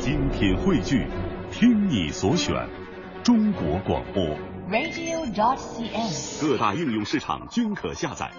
精品汇聚，听你所选，中国广播。radio.dot.cn，。各大应用市场均可下载。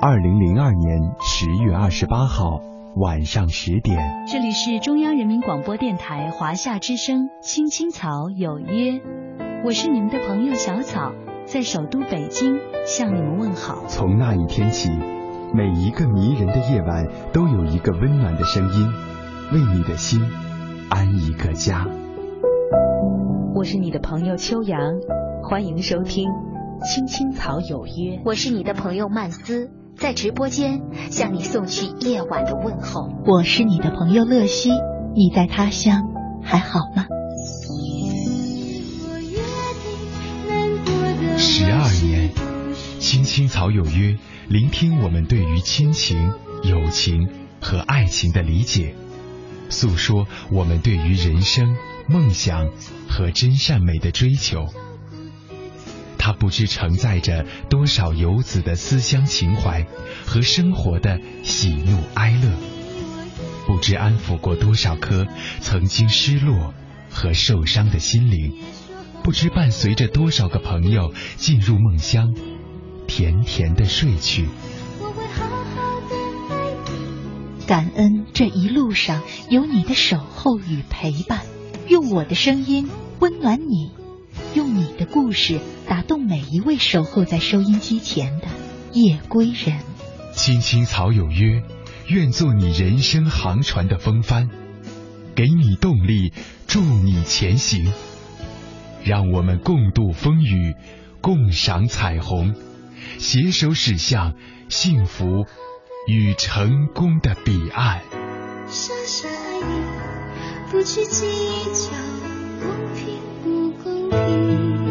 二零零二年十月二十八号晚上十点，这里是中央人民广播电台华夏之声《青青草有约》，我是你们的朋友小草，在首都北京向你们问好。从那一天起，每一个迷人的夜晚都有一个温暖的声音，为你的心安一个家。我是你的朋友秋阳，欢迎收听《青青草有约》。我是你的朋友曼斯，在直播间向你送去夜晚的问候。我是你的朋友乐西，你在他乡还好吗？十二年，青青草有约，聆听我们对于亲情、友情和爱情的理解，诉说我们对于人生、梦想和真善美的追求。它不知承载着多少游子的思乡情怀和生活的喜怒哀乐，不知安抚过多少颗曾经失落和受伤的心灵。不知伴随着多少个朋友进入梦乡，甜甜的睡去。我会好好的爱感恩这一路上有你的守候与陪伴，用我的声音温暖你，用你的故事打动每一位守候在收音机前的夜归人。青青草有约，愿做你人生航船的风帆，给你动力，助你前行。让我们共度风雨，共赏彩虹，携手驶向幸福与成功的彼岸。傻傻爱你，不去计较公平不公平。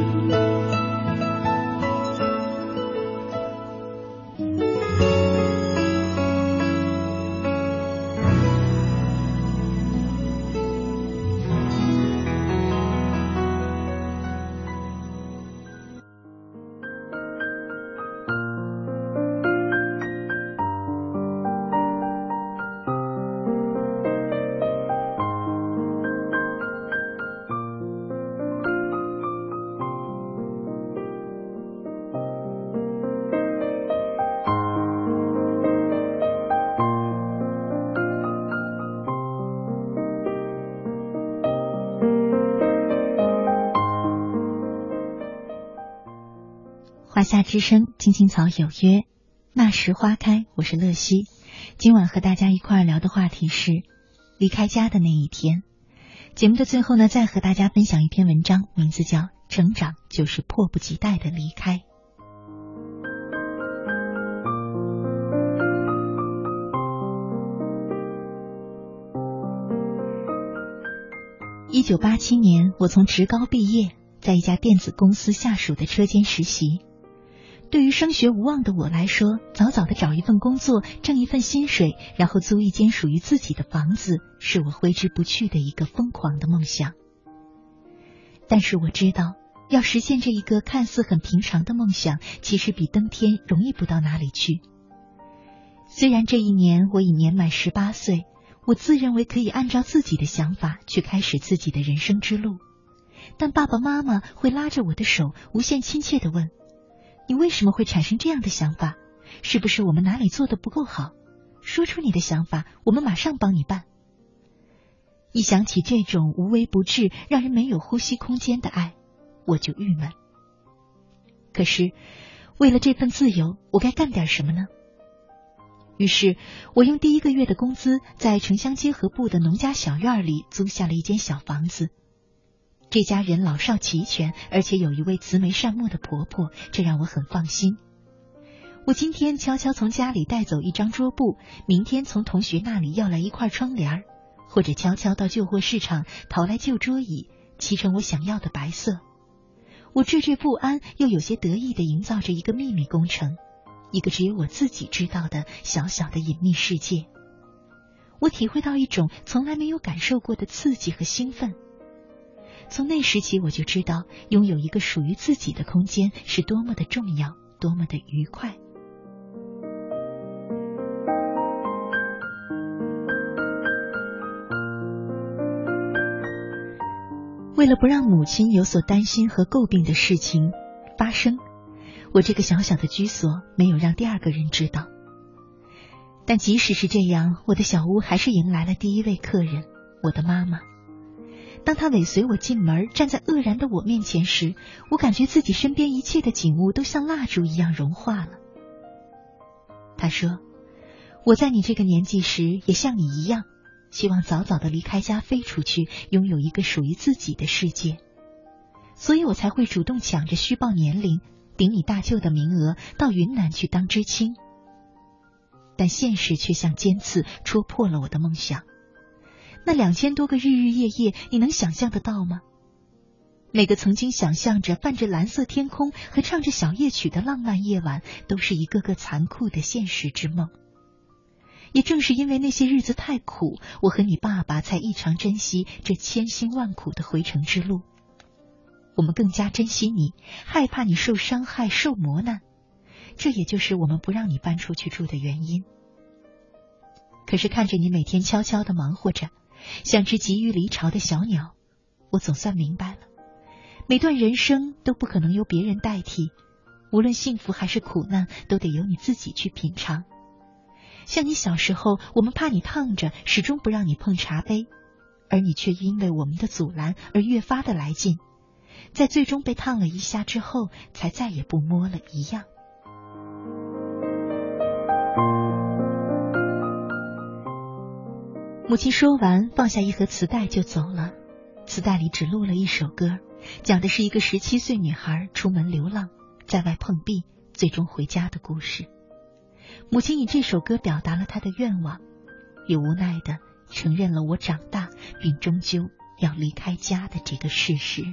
华夏之声，青青草有约，那时花开。我是乐西，今晚和大家一块聊的话题是离开家的那一天。节目的最后呢，再和大家分享一篇文章，名字叫《成长就是迫不及待的离开》。一九八七年，我从职高毕业，在一家电子公司下属的车间实习。对于升学无望的我来说，早早的找一份工作，挣一份薪水，然后租一间属于自己的房子，是我挥之不去的一个疯狂的梦想。但是我知道，要实现这一个看似很平常的梦想，其实比登天容易不到哪里去。虽然这一年我已年满十八岁，我自认为可以按照自己的想法去开始自己的人生之路，但爸爸妈妈会拉着我的手，无限亲切的问。你为什么会产生这样的想法？是不是我们哪里做的不够好？说出你的想法，我们马上帮你办。一想起这种无微不至、让人没有呼吸空间的爱，我就郁闷。可是，为了这份自由，我该干点什么呢？于是，我用第一个月的工资，在城乡结合部的农家小院里租下了一间小房子。这家人老少齐全，而且有一位慈眉善目的婆婆，这让我很放心。我今天悄悄从家里带走一张桌布，明天从同学那里要来一块窗帘，或者悄悄到旧货市场淘来旧桌椅，漆成我想要的白色。我惴惴不安，又有些得意的营造着一个秘密工程，一个只有我自己知道的小小的隐秘世界。我体会到一种从来没有感受过的刺激和兴奋。从那时起我就知道拥有一个属于自己的空间是多么的重要多么的愉快。为了不让母亲有所担心和诟病的事情发生我这个小小的居所没有让第二个人知道。但即使是这样我的小屋还是迎来了第一位客人我的妈妈。当他尾随我进门，站在愕然的我面前时，我感觉自己身边一切的景物都像蜡烛一样融化了。他说：“我在你这个年纪时，也像你一样。”希望早早的离开家，飞出去，拥有一个属于自己的世界，所以我才会主动抢着虚报年龄，顶你大舅的名额，到云南去当知青。但现实却像尖刺戳破了我的梦想。那两千多个日日夜夜，你能想象得到吗？每个曾经想象着伴着蓝色天空和唱着小夜曲的浪漫夜晚，都是一个个残酷的现实之梦。也正是因为那些日子太苦，我和你爸爸才异常珍惜这千辛万苦的回程之路。我们更加珍惜你，害怕你受伤害、受磨难，这也就是我们不让你搬出去住的原因。可是看着你每天悄悄的忙活着，像只急于离巢的小鸟，我总算明白了，每段人生都不可能由别人代替，无论幸福还是苦难，都得由你自己去品尝。像你小时候，我们怕你烫着，始终不让你碰茶杯，而你却因为我们的阻拦而越发的来劲，在最终被烫了一下之后，才再也不摸了一样。母亲说完，放下一盒磁带就走了。磁带里只录了一首歌，讲的是一个十七岁女孩出门流浪，在外碰壁，最终回家的故事。母亲以这首歌表达了她的愿望，也无奈的承认了我长大并终究要离开家的这个事实。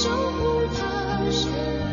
守护他身